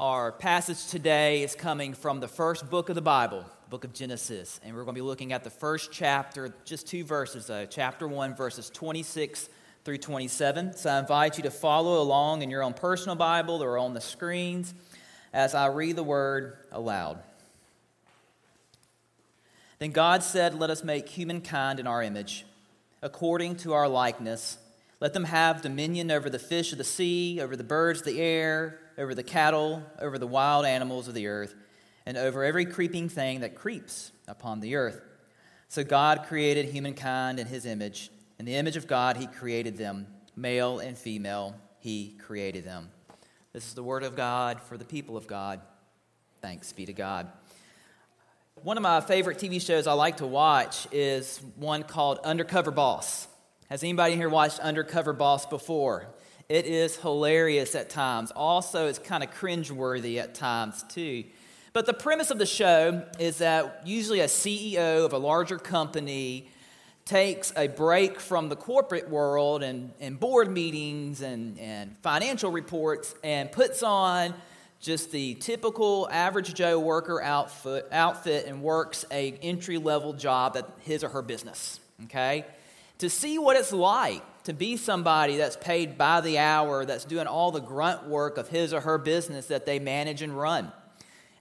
Our passage today is coming from the first book of the Bible, the book of Genesis, and we're going to be looking at the first chapter, just two verses though, chapter 1, verses 26 through 27. So I invite you to follow along in your own personal Bible or on the screens as I read the word aloud. Then God said, Let us make humankind in our image, according to our likeness. Let them have dominion over the fish of the sea, over the birds of the air over the cattle, over the wild animals of the earth, and over every creeping thing that creeps upon the earth. So God created humankind in his image. In the image of God, he created them. Male and female, he created them. This is the word of God for the people of God. Thanks be to God. One of my favorite TV shows I like to watch is one called Undercover Boss. Has anybody here watched Undercover Boss before? It is hilarious at times. Also, it's kind of cringeworthy at times, too. But the premise of the show is that usually a CEO of a larger company takes a break from the corporate world and, and board meetings and, and financial reports and puts on just the typical average Joe worker outfit, outfit and works a entry level job at his or her business. Okay? To see what it's like to be somebody that's paid by the hour, that's doing all the grunt work of his or her business that they manage and run.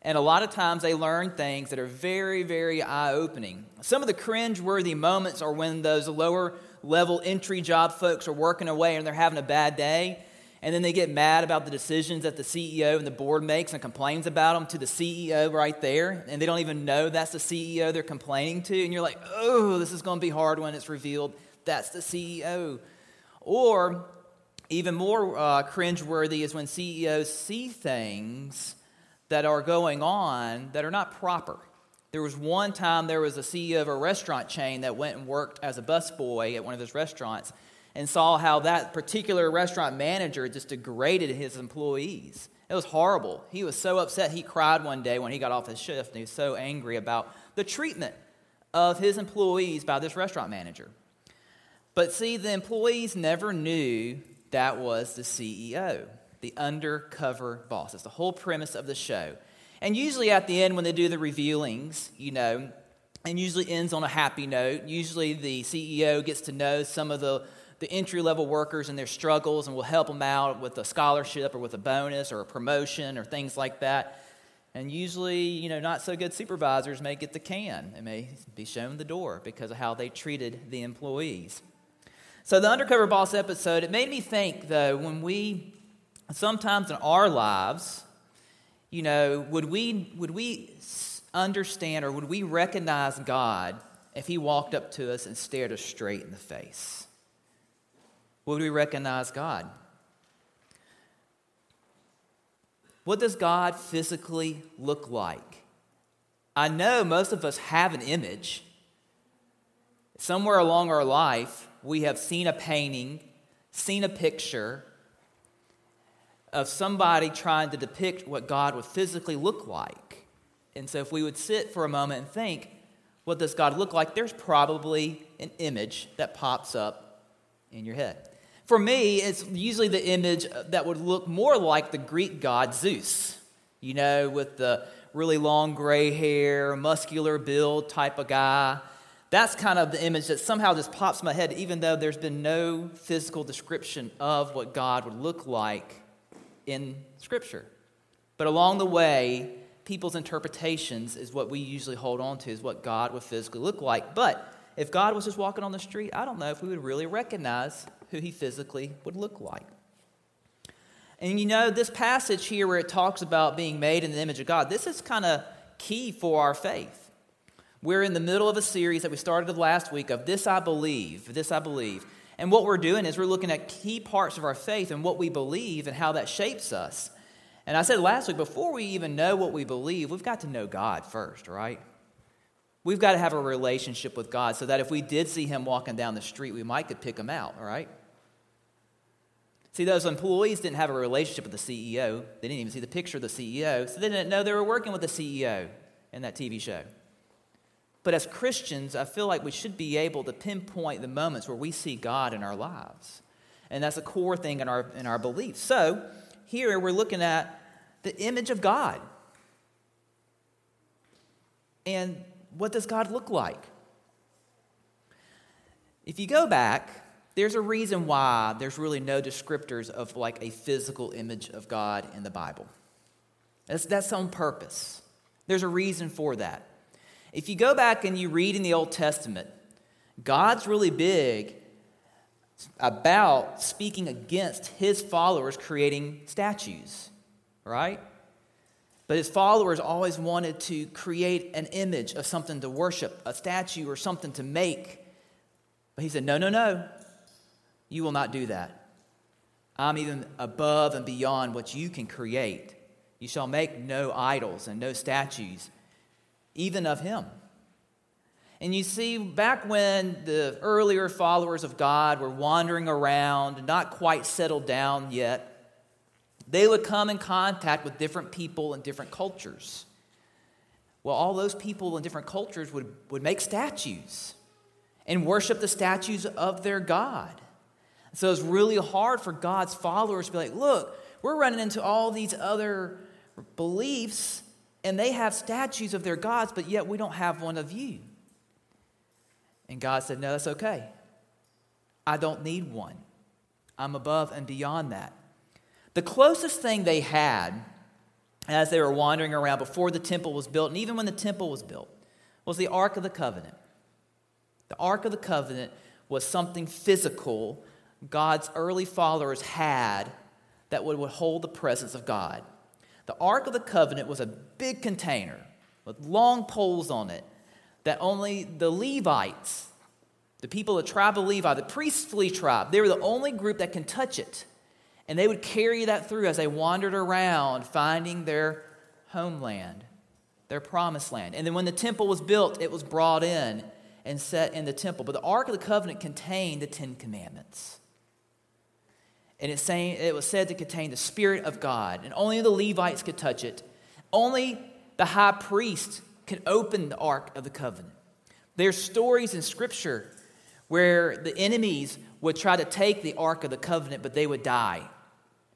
And a lot of times they learn things that are very, very eye opening. Some of the cringe worthy moments are when those lower level entry job folks are working away and they're having a bad day. And then they get mad about the decisions that the CEO and the board makes and complains about them to the CEO right there. And they don't even know that's the CEO they're complaining to. And you're like, oh, this is going to be hard when it's revealed that's the CEO. Or even more uh, cringeworthy is when CEOs see things that are going on that are not proper. There was one time there was a CEO of a restaurant chain that went and worked as a busboy at one of his restaurants and saw how that particular restaurant manager just degraded his employees. It was horrible. He was so upset he cried one day when he got off his shift and he was so angry about the treatment of his employees by this restaurant manager. But see, the employees never knew that was the CEO, the undercover boss. That's the whole premise of the show. And usually at the end, when they do the revealings, you know, and usually ends on a happy note. Usually the CEO gets to know some of the, the entry level workers and their struggles and will help them out with a scholarship or with a bonus or a promotion or things like that. And usually, you know, not so good supervisors may get the can and may be shown the door because of how they treated the employees. So, the Undercover Boss episode, it made me think, though, when we, sometimes in our lives, you know, would we, would we understand or would we recognize God if He walked up to us and stared us straight in the face? Would we recognize God? What does God physically look like? I know most of us have an image. Somewhere along our life, we have seen a painting, seen a picture of somebody trying to depict what God would physically look like. And so, if we would sit for a moment and think, what does God look like? There's probably an image that pops up in your head. For me, it's usually the image that would look more like the Greek god Zeus, you know, with the really long gray hair, muscular build type of guy that's kind of the image that somehow just pops in my head, even though there's been no physical description of what God would look like in Scripture. But along the way, people's interpretations is what we usually hold on to, is what God would physically look like. But if God was just walking on the street, I don't know if we would really recognize who he physically would look like. And you know, this passage here where it talks about being made in the image of God, this is kind of key for our faith. We're in the middle of a series that we started last week of This I Believe, This I Believe. And what we're doing is we're looking at key parts of our faith and what we believe and how that shapes us. And I said last week, before we even know what we believe, we've got to know God first, right? We've got to have a relationship with God so that if we did see him walking down the street, we might could pick him out, all right? See, those employees didn't have a relationship with the CEO. They didn't even see the picture of the CEO, so they didn't know they were working with the CEO in that TV show. But as Christians, I feel like we should be able to pinpoint the moments where we see God in our lives. And that's a core thing in our, in our beliefs. So here we're looking at the image of God. And what does God look like? If you go back, there's a reason why there's really no descriptors of like a physical image of God in the Bible. That's, that's on purpose. There's a reason for that. If you go back and you read in the Old Testament, God's really big about speaking against his followers creating statues, right? But his followers always wanted to create an image of something to worship, a statue or something to make. But he said, No, no, no. You will not do that. I'm even above and beyond what you can create. You shall make no idols and no statues, even of him. And you see, back when the earlier followers of God were wandering around, not quite settled down yet, they would come in contact with different people and different cultures. Well, all those people in different cultures would, would make statues and worship the statues of their God. So it's really hard for God's followers to be like, look, we're running into all these other beliefs, and they have statues of their gods, but yet we don't have one of you. And God said, No, that's okay. I don't need one. I'm above and beyond that. The closest thing they had as they were wandering around before the temple was built, and even when the temple was built, was the Ark of the Covenant. The Ark of the Covenant was something physical God's early followers had that would, hold the presence of God. The Ark of the Covenant was a big container with long poles on it that only the Levites, the people of the tribe of Levi, the priestly tribe, they were the only group that can touch it. And they would carry that through as they wandered around, finding their homeland, their promised land. And then when the temple was built, it was brought in and set in the temple. But the Ark of the Covenant contained the Ten Commandments. And it's saying, it was said to contain the Spirit of God, and only the Levites could touch it. Only the high priest could open the Ark of the Covenant. There's stories in Scripture where the enemies would try to take the Ark of the Covenant, but they would die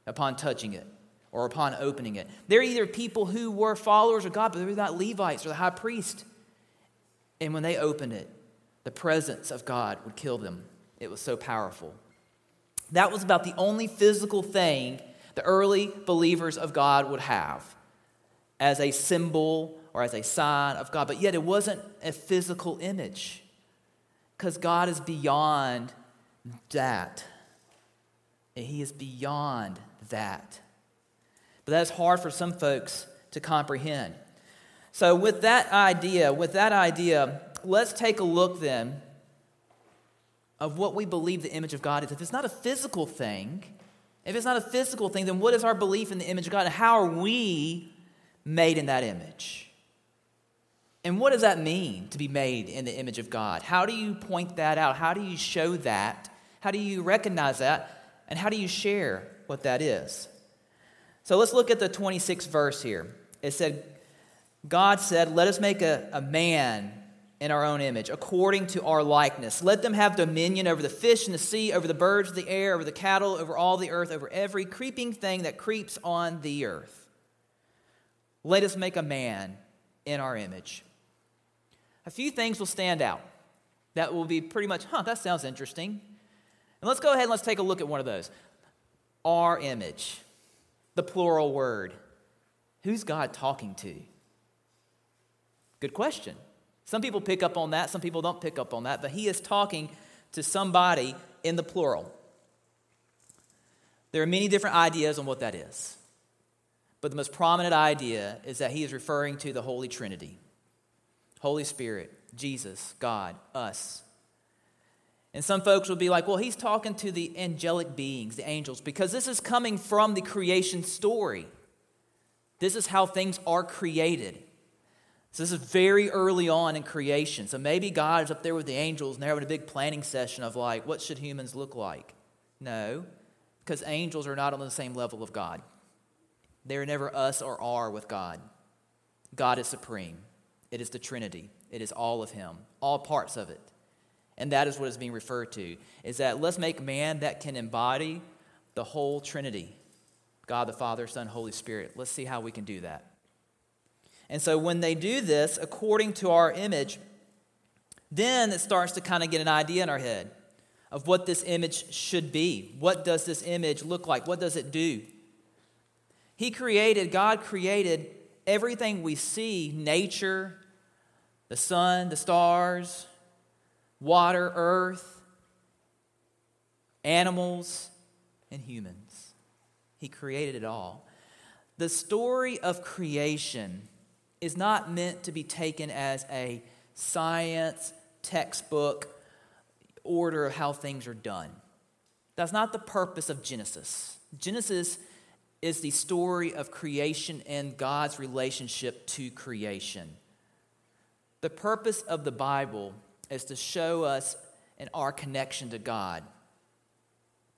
upon touching it or upon opening it. They're either people who were followers of God, but they were not Levites or the high priest. And when they opened it, the presence of God would kill them. It was so powerful. That was about the only physical thing the early believers of God would have as a symbol or as a sign of God, but yet it wasn't a physical image because God is beyond that. And He is beyond that. But that's hard for some folks to comprehend. So, with that idea, with that idea, let's take a look then of what we believe the image of God is. If it's not a physical thing, if it's not a physical thing, then what is our belief in the image of God? And how are we made in that image? And what does that mean to be made in the image of God? How do you point that out? How do you show that? How do you recognize that? And how do you share what that is? So let's look at the 26th verse here. It said, God said, Let us make a, a man in our own image, according to our likeness. Let them have dominion over the fish in the sea, over the birds of the air, over the cattle, over all the earth, over every creeping thing that creeps on the earth. Let us make a man in our image a few things will stand out that will be pretty much, huh, that sounds interesting. And let's go ahead and let's take a look at one of those. Our image, the plural word. Who's God talking to? Good question. Some people pick up on that, some people don't pick up on that, but he is talking to somebody in the plural. There are many different ideas on what that is. But the most prominent idea is that he is referring to the Holy Trinity. Holy Spirit, Jesus, God, us. And some folks will be like, well, he's talking to the angelic beings, the angels, because this is coming from the creation story. This is how things are created. So this is very early on in creation. So maybe God is up there with the angels and they're having a big planning session of like, what should humans look like? No, because angels are not on the same level of God. They're never us or are with God. God is supreme. It is the Trinity. It is all of Him, all parts of it. And that is what is being referred to is that let's make man that can embody the whole Trinity. God the Father, Son, Holy Spirit. Let's see how we can do that. And so when they do this according to our image, then it starts to kind of get an idea in our head of what this image should be. What does this image look like? What does it do? He created, God created everything we see nature, the sun, the stars, water, earth, animals, and humans. He created it all. The story of creation is not meant to be taken as a science textbook order of how things are done. That's not the purpose of Genesis. Genesis is the story of creation and God's relationship to creation. The purpose of the Bible is to show us and our connection to God.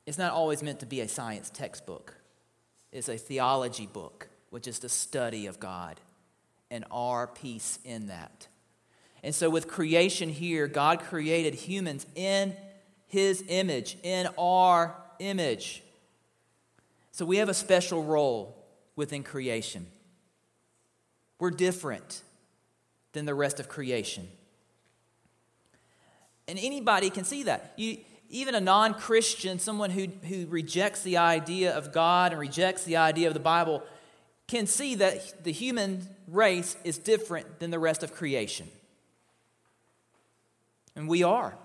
It's not always meant to be a science textbook, it's a theology book, which is the study of God and our peace in that. And so, with creation here, God created humans in his image, in our image. So, we have a special role within creation. We're different than the rest of creation. And anybody can see that. You, even a non Christian, someone who, who rejects the idea of God and rejects the idea of the Bible, can see that the human race is different than the rest of creation. And we are.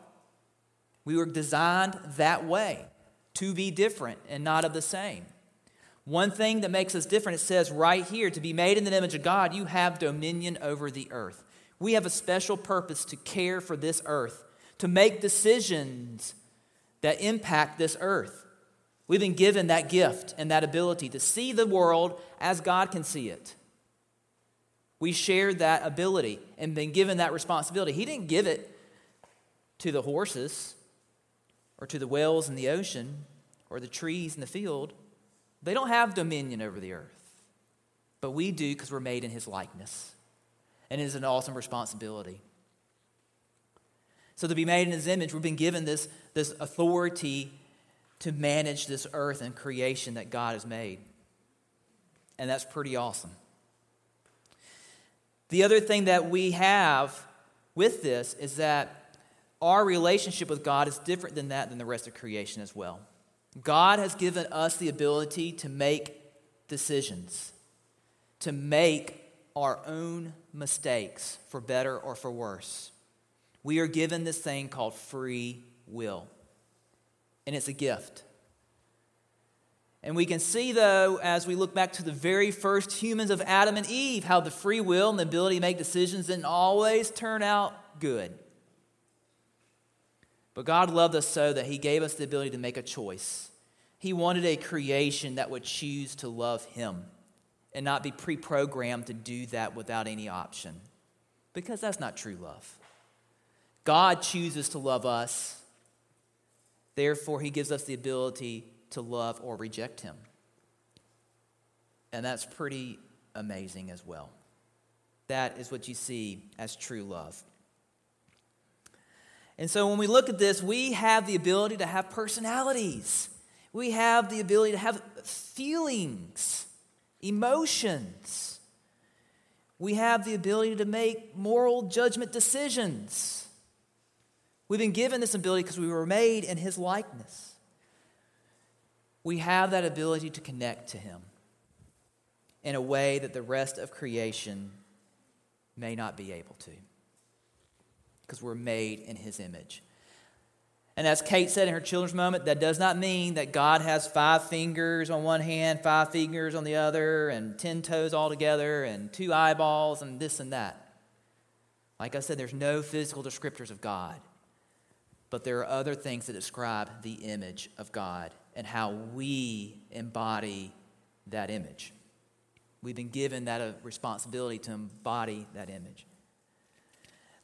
We were designed that way to be different and not of the same. One thing that makes us different, it says right here to be made in the image of God, you have dominion over the earth. We have a special purpose to care for this earth, to make decisions that impact this earth. We've been given that gift and that ability to see the world as God can see it. We shared that ability and been given that responsibility. He didn't give it to the horses or to the whales in the ocean or the trees in the field. They don't have dominion over the earth. But we do because we're made in his likeness. And it is an awesome responsibility. So, to be made in his image, we've been given this, this authority to manage this earth and creation that God has made. And that's pretty awesome. The other thing that we have with this is that our relationship with God is different than that than the rest of creation as well. God has given us the ability to make decisions, to make our own mistakes for better or for worse. We are given this thing called free will, and it's a gift. And we can see, though, as we look back to the very first humans of Adam and Eve, how the free will and the ability to make decisions didn't always turn out good. But God loved us so that He gave us the ability to make a choice. He wanted a creation that would choose to love Him and not be pre programmed to do that without any option. Because that's not true love. God chooses to love us, therefore, He gives us the ability to love or reject Him. And that's pretty amazing as well. That is what you see as true love. And so when we look at this, we have the ability to have personalities. We have the ability to have feelings, emotions. We have the ability to make moral judgment decisions. We've been given this ability because we were made in His likeness. We have that ability to connect to Him in a way that the rest of creation may not be able to because we're made in his image. And as Kate said in her children's moment, that does not mean that God has five fingers on one hand, five fingers on the other, and ten toes all together, and two eyeballs, and this and that. Like I said, there's no physical descriptors of God. But there are other things that describe the image of God and how we embody that image. We've been given that uh, responsibility to embody that image.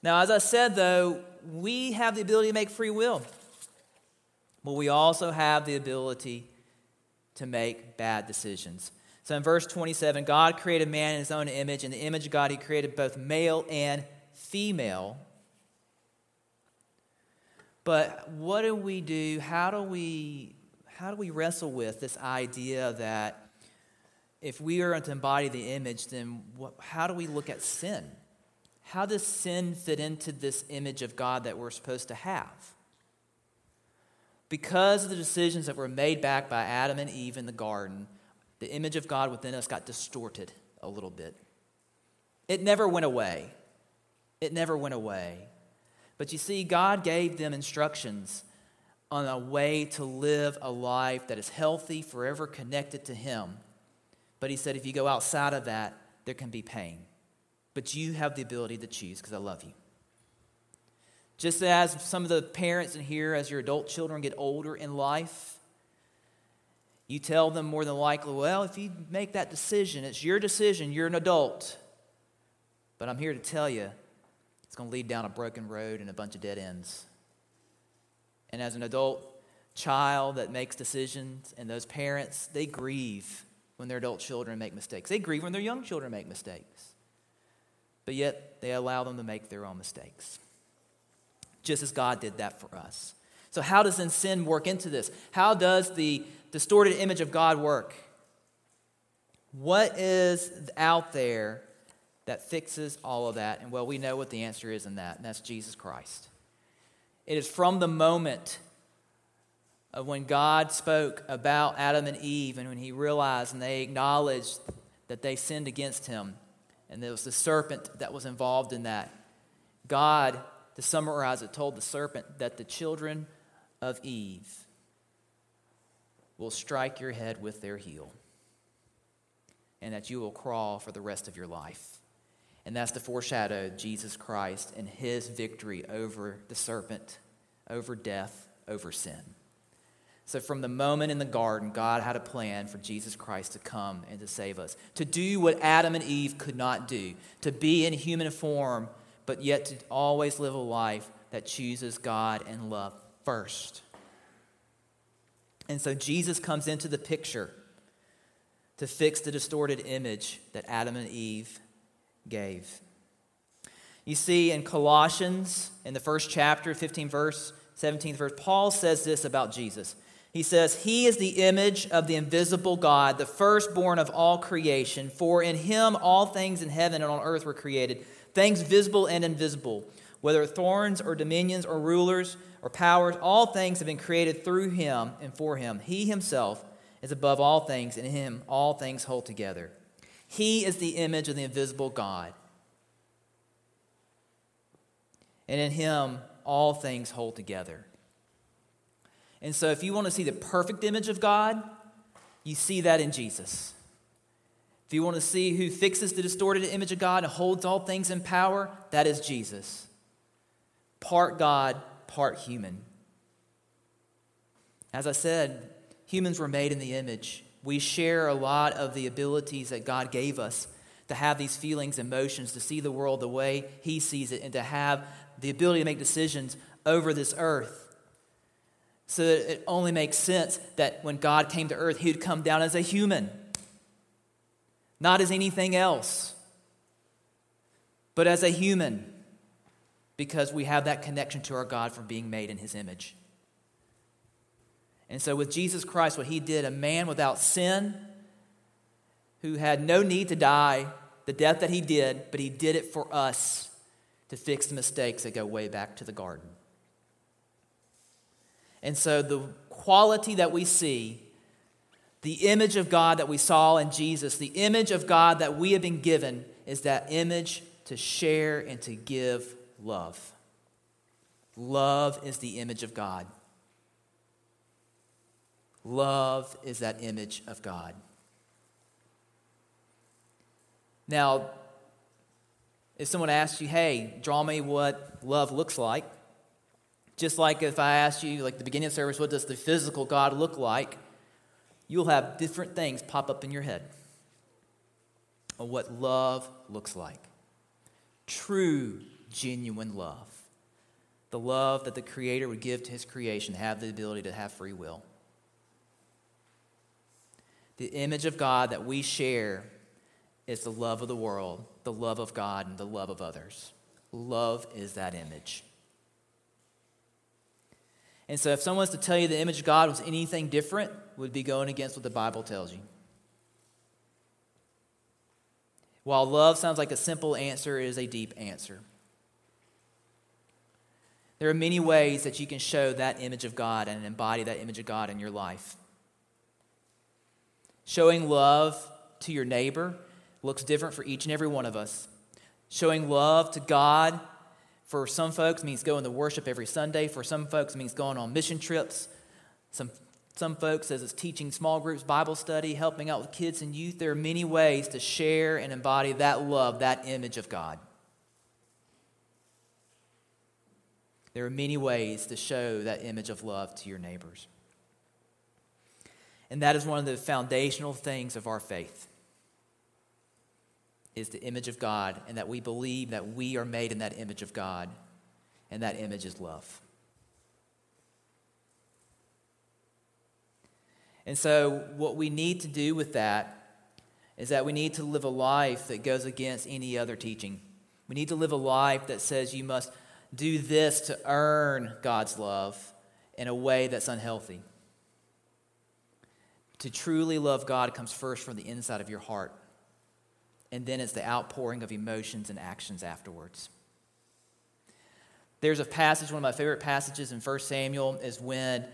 Now, as I said, though, we have the ability to make free will, but we also have the ability to make bad decisions. So in verse 27, God created man in his own image. In the image of God, he created both male and female. But what do we do? How do we how do we wrestle with this idea that if we are to embody the image, then what, how do we look at sin? How does sin fit into this image of God that we're supposed to have? Because of the decisions that were made back by Adam and Eve in the garden, the image of God within us got distorted a little bit. It never went away. It never went away. But you see, God gave them instructions on a way to live a life that is healthy, forever connected to Him. But He said, if you go outside of that, there can be pain. But you have the ability to choose because I love you. Just as some of the parents in here, as your adult children get older in life, you tell them more than likely, well, if you make that decision, it's your decision, you're an adult. But I'm here to tell you, it's going to lead down a broken road and a bunch of dead ends. And as an adult child that makes decisions, and those parents, they grieve when their adult children make mistakes. They grieve when their young children make mistakes. But yet, they allow them to make their own mistakes. Just as God did that for us. So, how does then sin work into this? How does the distorted image of God work? What is out there that fixes all of that? And well, we know what the answer is in that, and that's Jesus Christ. It is from the moment of when God spoke about Adam and Eve and when he realized and they acknowledged that they sinned against him. And there was the serpent that was involved in that. God, to summarize it, told the serpent that the children of Eve will strike your head with their heel and that you will crawl for the rest of your life. And that's the foreshadow Jesus Christ and his victory over the serpent, over death, over sin. So, from the moment in the garden, God had a plan for Jesus Christ to come and to save us, to do what Adam and Eve could not do, to be in human form, but yet to always live a life that chooses God and love first. And so, Jesus comes into the picture to fix the distorted image that Adam and Eve gave. You see, in Colossians, in the first chapter, 15 verse, 17th verse, Paul says this about Jesus. He says, He is the image of the invisible God, the firstborn of all creation. For in him all things in heaven and on earth were created, things visible and invisible, whether thorns or dominions or rulers or powers, all things have been created through him and for him. He himself is above all things, and in him all things hold together. He is the image of the invisible God. And in him, all things hold together. And so, if you want to see the perfect image of God, you see that in Jesus. If you want to see who fixes the distorted image of God and holds all things in power, that is Jesus. Part God, part human. As I said, humans were made in the image we share a lot of the abilities that God gave us to have these feelings, emotions, to see the world the way He sees it, and to have the ability to make decisions over this earth. So that it only makes sense that when God came to earth, He would come down as a human, not as anything else, but as a human, because we have that connection to our God from being made in His image. And so, with Jesus Christ, what he did, a man without sin who had no need to die, the death that he did, but he did it for us to fix the mistakes that go way back to the garden. And so, the quality that we see, the image of God that we saw in Jesus, the image of God that we have been given, is that image to share and to give love. Love is the image of God. Love is that image of God. Now, if someone asks you, hey, draw me what love looks like, just like if I asked you, like the beginning of service, what does the physical God look like? You'll have different things pop up in your head of what love looks like. True, genuine love. The love that the Creator would give to His creation, have the ability to have free will the image of God that we share is the love of the world, the love of God, and the love of others. Love is that image. And so, if someone was to tell you the image of God was anything different, would be going against what the Bible tells you. While love sounds like a simple answer, it is a deep answer. There are many ways that you can show that image of God and embody that image of God in your life. Showing love to your neighbor looks different for each and every one of us. Showing love to God for some folks means going to worship every Sunday. For some folks means going on mission trips. Some, some folks says it's teaching small groups, Bible study, helping out with kids and youth. There are many ways to share and embody that love, that image of God. There are many ways to show that image of love to your neighbors. And that is one of the foundational things of our faith is the image of God and that we believe that we are made in that image of God and that image is love. And so what we need to do with that is that we need to live a life that goes against any other teaching. We need to live a life that says you must do this to earn God's love in a way that's unhealthy. To truly love God comes first from the inside of your heart, and then it's the outpouring of emotions and actions afterwards. There's a passage, one of my favorite passages in 1 Samuel is when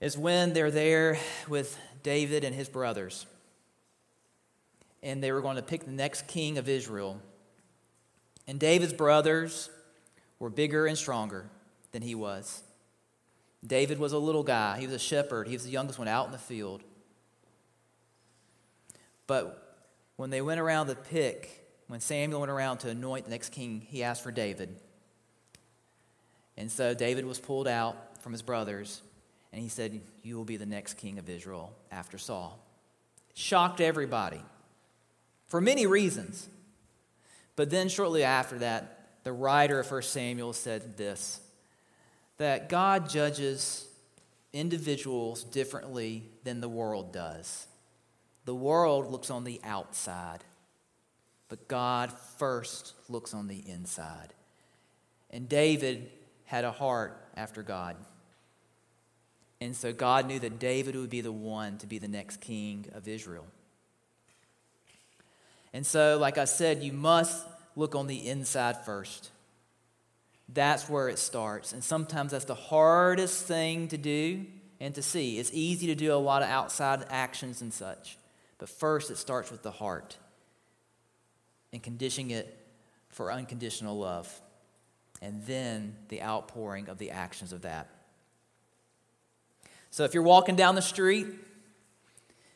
is when they're there with David and his brothers. And they were going to pick the next king of Israel. And David's brothers were bigger and stronger than he was. David was a little guy, he was a shepherd, he was the youngest one out in the field. But when they went around the pick, when Samuel went around to anoint the next king, he asked for David. And so David was pulled out from his brothers, and he said, You will be the next king of Israel after Saul. shocked everybody for many reasons. But then shortly after that, the writer of 1 Samuel said this that God judges individuals differently than the world does. The world looks on the outside, but God first looks on the inside. And David had a heart after God. And so God knew that David would be the one to be the next king of Israel. And so, like I said, you must look on the inside first. That's where it starts. And sometimes that's the hardest thing to do and to see. It's easy to do a lot of outside actions and such. But first, it starts with the heart and conditioning it for unconditional love. And then the outpouring of the actions of that. So if you're walking down the street,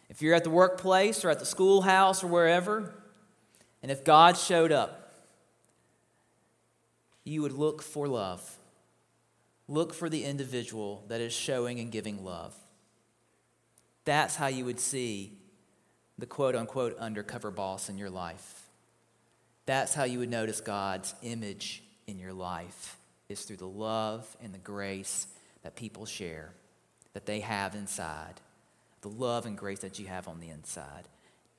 if you're at the workplace or at the schoolhouse or wherever, and if God showed up, you would look for love. Look for the individual that is showing and giving love. That's how you would see the quote unquote undercover boss in your life. That's how you would notice God's image in your life is through the love and the grace that people share, that they have inside, the love and grace that you have on the inside.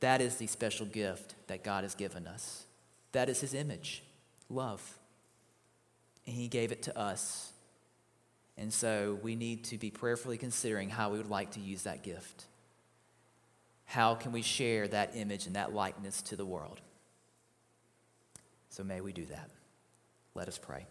That is the special gift that God has given us. That is His image love and He gave it to us. And so we need to be prayerfully considering how we would like to use that gift. How can we share that image and that likeness to the world? So may we do that. Let us pray.